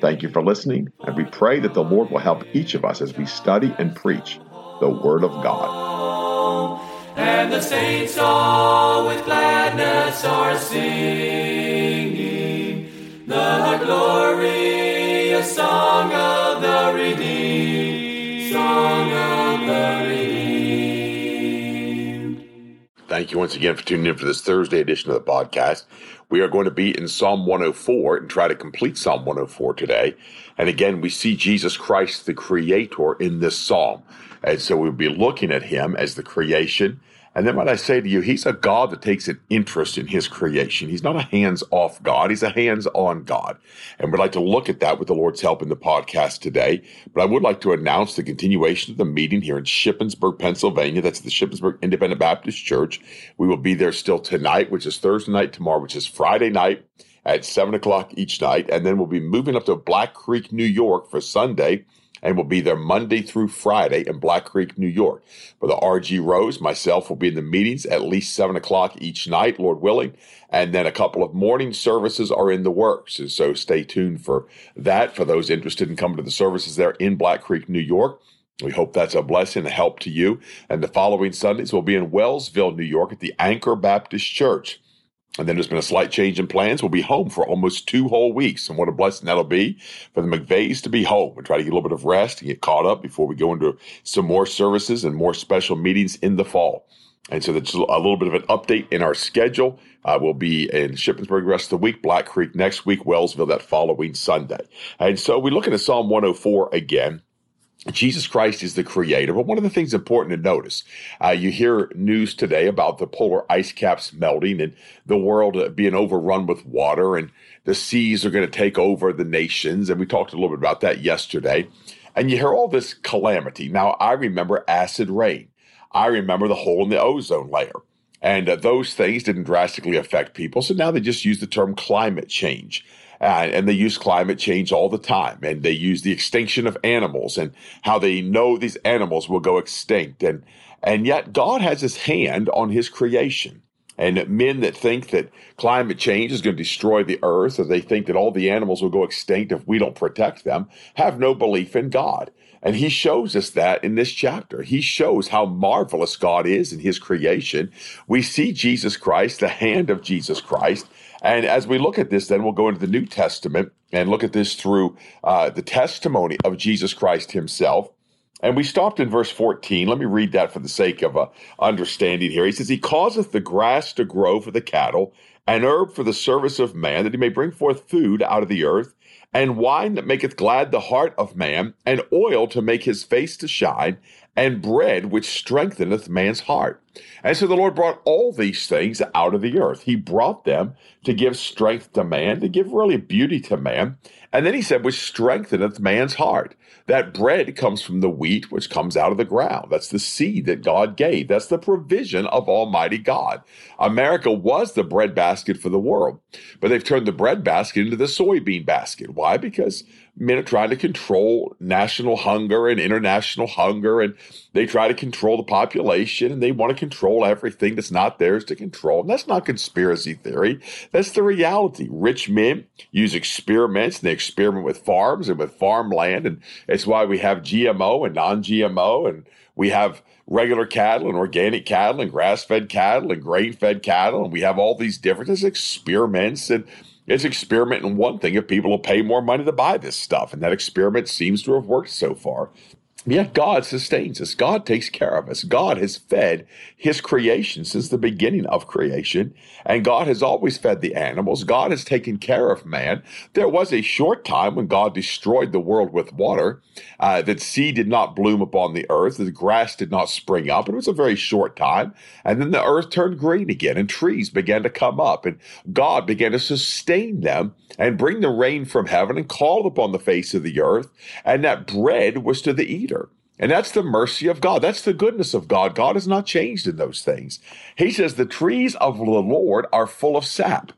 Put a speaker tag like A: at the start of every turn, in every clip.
A: Thank you for listening, and we pray that the Lord will help each of us as we study and preach the Word of God.
B: And the saints all with gladness are singing the glorious song of the redeemed, song of the redeemed.
A: Thank you once again for tuning in for this Thursday edition of the podcast. We are going to be in Psalm 104 and try to complete Psalm 104 today. And again, we see Jesus Christ, the Creator, in this psalm. And so we'll be looking at Him as the creation and then what I say to you, he's a God that takes an interest in his creation. He's not a hands off God. He's a hands on God. And we'd like to look at that with the Lord's help in the podcast today. But I would like to announce the continuation of the meeting here in Shippensburg, Pennsylvania. That's the Shippensburg Independent Baptist Church. We will be there still tonight, which is Thursday night, tomorrow, which is Friday night at seven o'clock each night. And then we'll be moving up to Black Creek, New York for Sunday and will be there Monday through Friday in Black Creek, New York. The RG Rose, myself will be in the meetings at least seven o'clock each night, Lord willing, and then a couple of morning services are in the works. And so stay tuned for that for those interested in coming to the services there in Black Creek, New York. We hope that's a blessing, a help to you. And the following Sundays will be in Wellsville, New York at the Anchor Baptist Church. And then there's been a slight change in plans. We'll be home for almost two whole weeks. And what a blessing that'll be for the McVeighs to be home and try to get a little bit of rest and get caught up before we go into some more services and more special meetings in the fall. And so that's a little bit of an update in our schedule. Uh, we'll be in Shippensburg rest of the week, Black Creek next week, Wellsville that following Sunday. And so we look at Psalm 104 again. Jesus Christ is the creator. But one of the things important to notice, uh, you hear news today about the polar ice caps melting and the world uh, being overrun with water and the seas are going to take over the nations. And we talked a little bit about that yesterday. And you hear all this calamity. Now, I remember acid rain. I remember the hole in the ozone layer. And uh, those things didn't drastically affect people. So now they just use the term climate change. Uh, and they use climate change all the time. And they use the extinction of animals and how they know these animals will go extinct. And, and yet God has his hand on his creation. And men that think that climate change is going to destroy the earth, or they think that all the animals will go extinct if we don't protect them, have no belief in God. And he shows us that in this chapter. He shows how marvelous God is in his creation. We see Jesus Christ, the hand of Jesus Christ, and as we look at this, then we'll go into the New Testament and look at this through uh, the testimony of Jesus Christ himself. And we stopped in verse 14. Let me read that for the sake of uh, understanding here. He says, He causeth the grass to grow for the cattle, and herb for the service of man, that he may bring forth food out of the earth, and wine that maketh glad the heart of man, and oil to make his face to shine, and bread which strengtheneth man's heart. And so the Lord brought all these things out of the earth. He brought them to give strength to man, to give really beauty to man. And then he said, which strengtheneth man's heart. That bread comes from the wheat which comes out of the ground. That's the seed that God gave. That's the provision of Almighty God. America was the bread basket for the world, but they've turned the bread basket into the soybean basket. Why? Because trying to control national hunger and international hunger, and they try to control the population and they want to control everything that's not theirs to control. And that's not conspiracy theory. That's the reality. Rich men use experiments and they experiment with farms and with farmland. And it's why we have GMO and non GMO, and we have regular cattle and organic cattle and grass fed cattle and grain fed cattle. And we have all these different experiments and it's experimenting one thing if people will pay more money to buy this stuff. And that experiment seems to have worked so far. Yet God sustains us. God takes care of us. God has fed his creation since the beginning of creation. And God has always fed the animals. God has taken care of man. There was a short time when God destroyed the world with water, uh, that seed did not bloom upon the earth, the grass did not spring up. It was a very short time. And then the earth turned green again and trees began to come up and God began to sustain them and bring the rain from heaven and call upon the face of the earth. And that bread was to the eater. And that's the mercy of God. That's the goodness of God. God has not changed in those things. He says, The trees of the Lord are full of sap,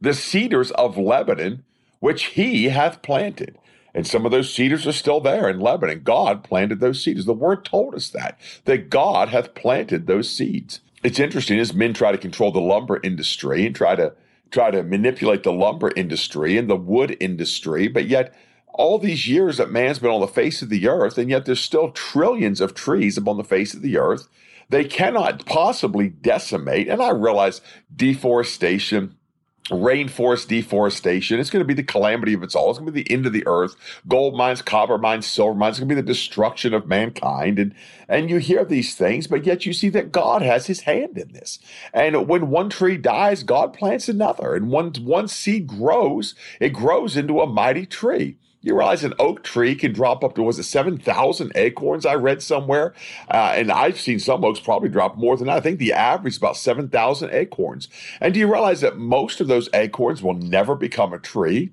A: the cedars of Lebanon, which he hath planted. And some of those cedars are still there in Lebanon. God planted those cedars. The word told us that, that God hath planted those seeds. It's interesting as men try to control the lumber industry and try to try to manipulate the lumber industry and the wood industry, but yet all these years that man's been on the face of the earth, and yet there's still trillions of trees upon the face of the earth. They cannot possibly decimate. And I realize deforestation, rainforest deforestation, it's going to be the calamity of its all. It's going to be the end of the earth. Gold mines, copper mines, silver mines, it's going to be the destruction of mankind. And, and you hear these things, but yet you see that God has his hand in this. And when one tree dies, God plants another. And when one seed grows, it grows into a mighty tree. You realize an oak tree can drop up to, was it 7,000 acorns I read somewhere? Uh, and I've seen some oaks probably drop more than that. I think the average is about 7,000 acorns. And do you realize that most of those acorns will never become a tree?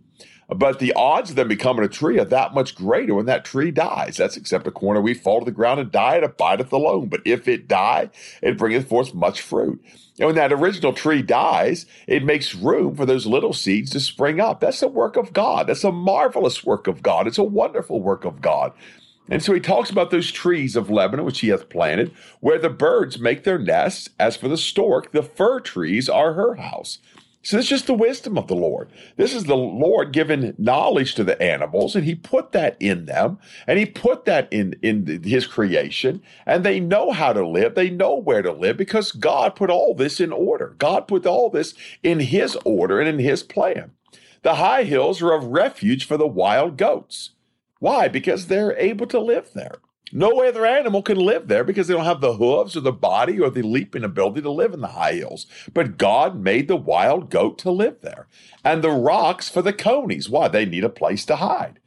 A: But the odds of them becoming a tree are that much greater when that tree dies. That's except a corner we fall to the ground and die, it abideth alone. But if it die, it bringeth forth much fruit. And when that original tree dies, it makes room for those little seeds to spring up. That's the work of God. That's a marvelous work of God. It's a wonderful work of God. And so he talks about those trees of Lebanon, which he hath planted, where the birds make their nests. As for the stork, the fir trees are her house. So this is just the wisdom of the Lord. This is the Lord giving knowledge to the animals, and He put that in them, and He put that in, in His creation, and they know how to live. They know where to live because God put all this in order. God put all this in His order and in His plan. The high hills are of refuge for the wild goats. Why? Because they're able to live there. No other animal can live there because they don't have the hooves or the body or the leaping ability to live in the high hills. But God made the wild goat to live there. And the rocks for the conies. Why? They need a place to hide.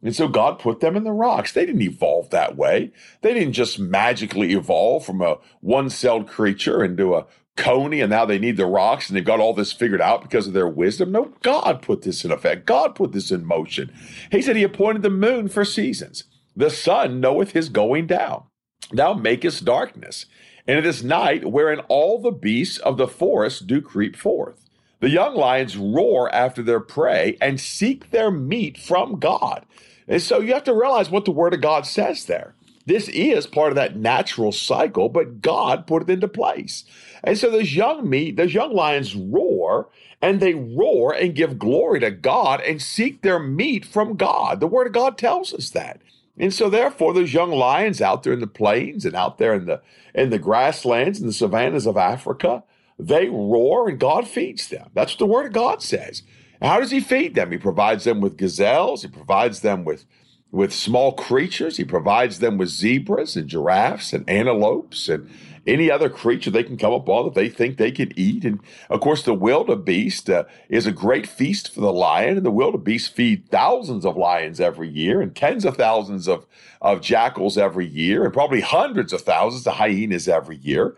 A: And so God put them in the rocks. They didn't evolve that way. They didn't just magically evolve from a one celled creature into a coney and now they need the rocks and they've got all this figured out because of their wisdom. No, God put this in effect. God put this in motion. He said he appointed the moon for seasons. The sun knoweth his going down. Thou makest darkness, and it is night wherein all the beasts of the forest do creep forth. The young lions roar after their prey and seek their meat from God. And so you have to realize what the word of God says there. This is part of that natural cycle, but God put it into place. And so those young meat, those young lions roar and they roar and give glory to God and seek their meat from God. The word of God tells us that. And so therefore those young lions out there in the plains and out there in the in the grasslands and the savannas of Africa, they roar and God feeds them. That's what the word of God says. how does he feed them? He provides them with gazelles, he provides them with with small creatures, he provides them with zebras and giraffes and antelopes and any other creature they can come upon that they think they can eat. And of course, the wildebeest uh, is a great feast for the lion, and the wildebeest feed thousands of lions every year and tens of thousands of, of jackals every year, and probably hundreds of thousands of hyenas every year.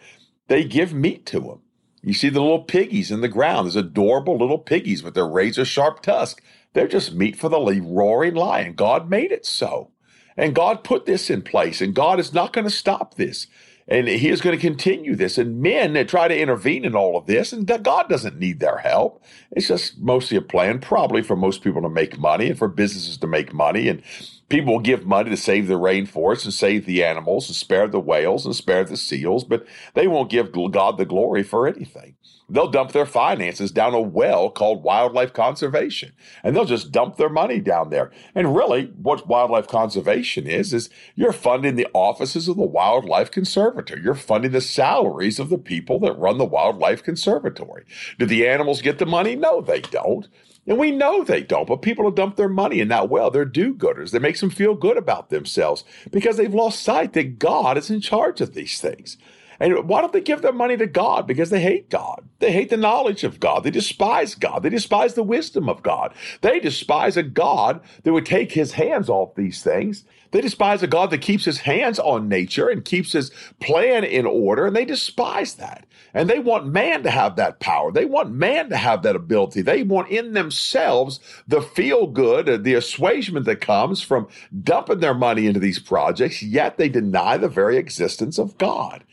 A: They give meat to them. You see the little piggies in the ground. There's adorable little piggies with their razor sharp tusk. They're just meat for the roaring lion. God made it so. And God put this in place, and God is not going to stop this. And he is going to continue this. And men that try to intervene in all of this, and God doesn't need their help. It's just mostly a plan, probably for most people to make money and for businesses to make money. And people will give money to save the rainforest and save the animals and spare the whales and spare the seals, but they won't give God the glory for anything. They'll dump their finances down a well called wildlife conservation, and they'll just dump their money down there. And really, what wildlife conservation is, is you're funding the offices of the wildlife conservator. You're funding the salaries of the people that run the wildlife conservatory. Do the animals get the money? No, they don't. And we know they don't, but people have dumped their money in that well. They're do gooders. That makes them feel good about themselves because they've lost sight that God is in charge of these things. And why don't they give their money to God? Because they hate God. They hate the knowledge of God. They despise God. They despise the wisdom of God. They despise a God that would take his hands off these things. They despise a God that keeps his hands on nature and keeps his plan in order. And they despise that. And they want man to have that power. They want man to have that ability. They want in themselves the feel good, the assuagement that comes from dumping their money into these projects, yet they deny the very existence of God.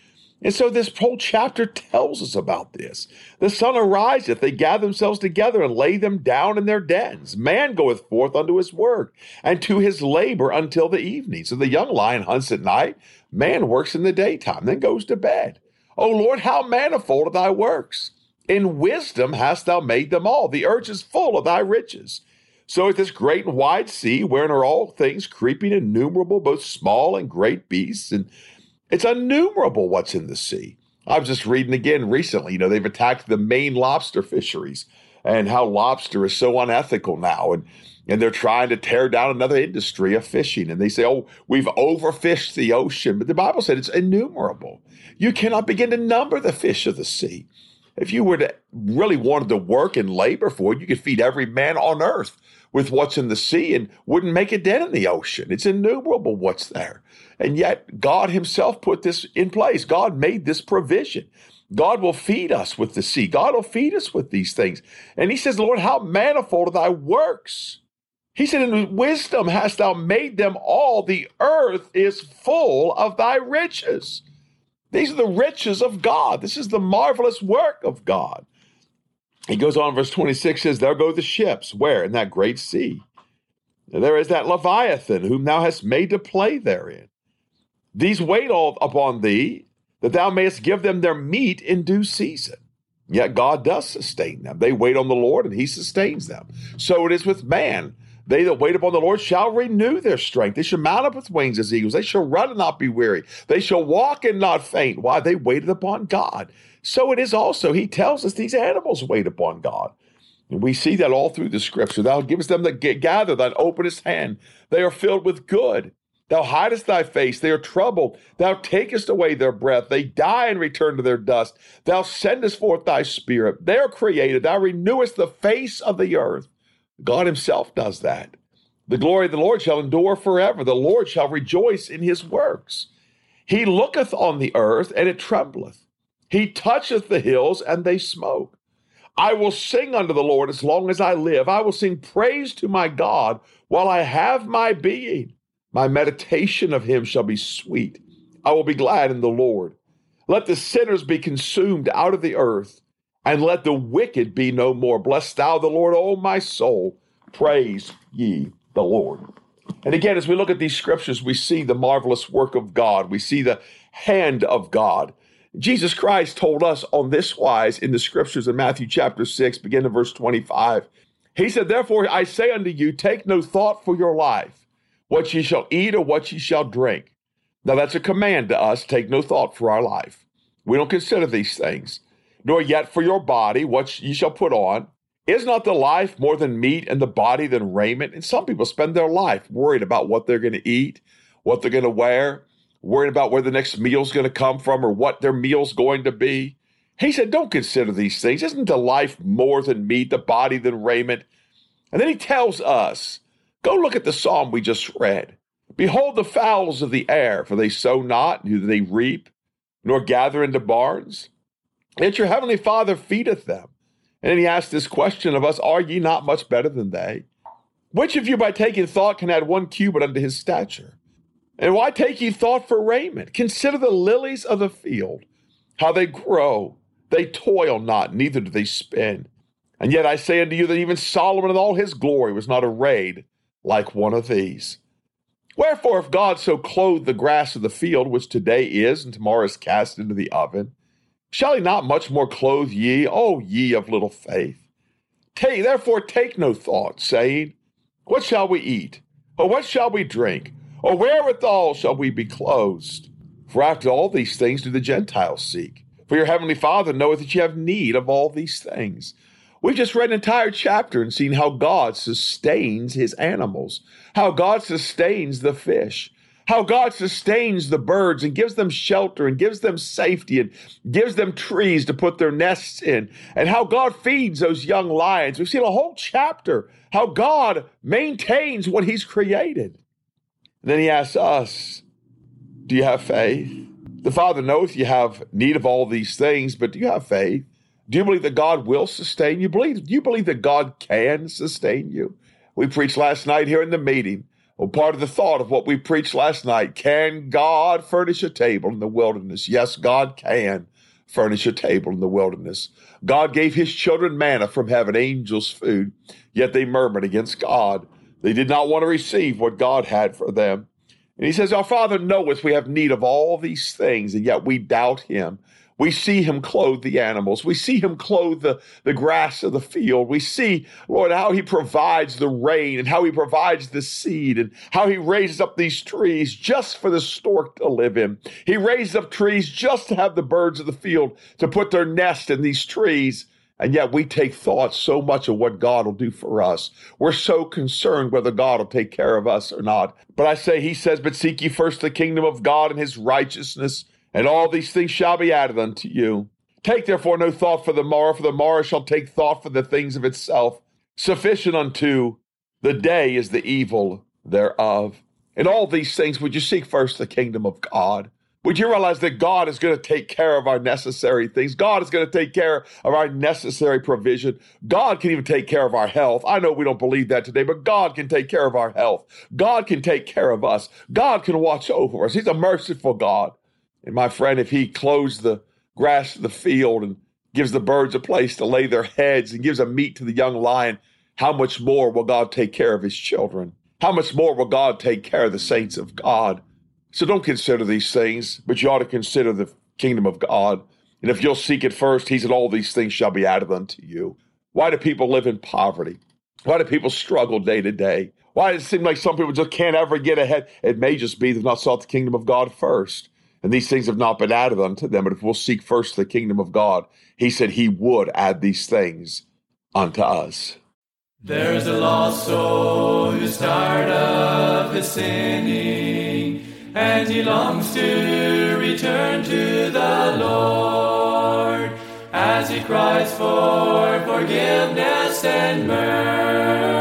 A: And so this whole chapter tells us about this. The sun ariseth, they gather themselves together and lay them down in their dens. Man goeth forth unto his work, and to his labor until the evening. So the young lion hunts at night, man works in the daytime, then goes to bed. O Lord, how manifold are thy works! In wisdom hast thou made them all. The earth is full of thy riches. So at this great and wide sea, wherein are all things creeping innumerable, both small and great beasts, and it's innumerable what's in the sea. I was just reading again recently, you know, they've attacked the Maine lobster fisheries and how lobster is so unethical now. And and they're trying to tear down another industry of fishing. And they say, oh, we've overfished the ocean. But the Bible said it's innumerable. You cannot begin to number the fish of the sea. If you were to really wanted to work and labor for it, you could feed every man on earth with what's in the sea and wouldn't make a dent in the ocean. It's innumerable what's there. And yet God himself put this in place. God made this provision. God will feed us with the sea. God will feed us with these things. And he says, Lord, how manifold are thy works. He said, In wisdom hast thou made them all. The earth is full of thy riches. These are the riches of God. This is the marvelous work of God. He goes on, verse 26 says, There go the ships. Where? In that great sea. There is that Leviathan, whom thou hast made to play therein. These wait all upon thee, that thou mayest give them their meat in due season. Yet God does sustain them. They wait on the Lord, and he sustains them. So it is with man. They that wait upon the Lord shall renew their strength. They shall mount up with wings as eagles. They shall run and not be weary. They shall walk and not faint. Why? They waited upon God. So it is also. He tells us these animals wait upon God. And we see that all through the scripture. Thou givest them that gather, thine openest hand. They are filled with good. Thou hidest thy face, they are troubled. Thou takest away their breath, they die and return to their dust. Thou sendest forth thy spirit, they are created. Thou renewest the face of the earth. God Himself does that. The glory of the Lord shall endure forever. The Lord shall rejoice in His works. He looketh on the earth, and it trembleth. He toucheth the hills, and they smoke. I will sing unto the Lord as long as I live. I will sing praise to my God while I have my being. My meditation of him shall be sweet. I will be glad in the Lord. Let the sinners be consumed out of the earth, and let the wicked be no more. Bless thou the Lord, O my soul. Praise ye the Lord. And again, as we look at these scriptures, we see the marvelous work of God. We see the hand of God. Jesus Christ told us on this wise in the scriptures in Matthew chapter 6, beginning in verse 25. He said, Therefore I say unto you, take no thought for your life what ye shall eat or what ye shall drink. Now that's a command to us. Take no thought for our life. We don't consider these things, nor yet for your body what ye shall put on. Is not the life more than meat and the body than raiment? And some people spend their life worried about what they're going to eat, what they're going to wear, worried about where the next meal's going to come from or what their meal's going to be. He said, Don't consider these things. Isn't the life more than meat, the body than raiment? And then he tells us Go look at the psalm we just read. Behold the fowls of the air, for they sow not, neither they reap, nor gather into barns. Yet your heavenly Father feedeth them. And then he asked this question of us Are ye not much better than they? Which of you by taking thought can add one cubit unto his stature? And why take ye thought for raiment? Consider the lilies of the field, how they grow. They toil not, neither do they spin. And yet I say unto you that even Solomon in all his glory was not arrayed like one of these. Wherefore, if God so clothe the grass of the field, which today is and tomorrow is cast into the oven, shall he not much more clothe ye, O ye of little faith? Take, therefore, take no thought, saying, What shall we eat? Or what shall we drink? Or wherewithal shall we be clothed? For after all these things do the Gentiles seek. For your heavenly Father knoweth that ye have need of all these things. We've just read an entire chapter and seen how God sustains his animals, how God sustains the fish, how God sustains the birds and gives them shelter and gives them safety and gives them trees to put their nests in, and how God feeds those young lions. We've seen a whole chapter how God maintains what He's created. And then He asks us, Do you have faith? The Father knows you have need of all these things, but do you have faith? Do you believe that God will sustain you? Believe, do you believe that God can sustain you? We preached last night here in the meeting well, part of the thought of what we preached last night can God furnish a table in the wilderness? Yes, God can furnish a table in the wilderness. God gave his children manna from heaven, angels' food, yet they murmured against God. They did not want to receive what God had for them. And he says, Our Father knoweth we have need of all these things, and yet we doubt him. We see him clothe the animals. We see him clothe the, the grass of the field. We see, Lord, how he provides the rain and how he provides the seed and how he raises up these trees just for the stork to live in. He raises up trees just to have the birds of the field to put their nest in these trees. And yet we take thought so much of what God will do for us. We're so concerned whether God will take care of us or not. But I say, He says, But seek ye first the kingdom of God and His righteousness, and all these things shall be added unto you. Take therefore no thought for the morrow, for the morrow shall take thought for the things of itself. Sufficient unto the day is the evil thereof. In all these things, would you seek first the kingdom of God? Would you realize that God is going to take care of our necessary things? God is going to take care of our necessary provision. God can even take care of our health. I know we don't believe that today, but God can take care of our health. God can take care of us. God can watch over us. He's a merciful God. And my friend, if he clothes the grass of the field and gives the birds a place to lay their heads and gives a meat to the young lion, how much more will God take care of his children? How much more will God take care of the saints of God? So don't consider these things, but you ought to consider the kingdom of God. And if you'll seek it first, he said, All these things shall be added unto you. Why do people live in poverty? Why do people struggle day to day? Why does it seem like some people just can't ever get ahead? It may just be they've not sought the kingdom of God first. And these things have not been added unto them. But if we'll seek first the kingdom of God, he said he would add these things unto us.
B: There's a lost soul who's tired of his sinning, and he longs to return to the Lord as he cries for forgiveness and mercy.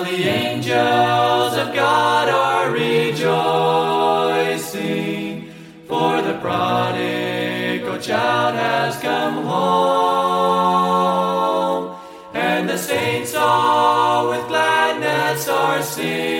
B: The angels of God are rejoicing, for the prodigal child has come home, and the saints all with gladness are singing.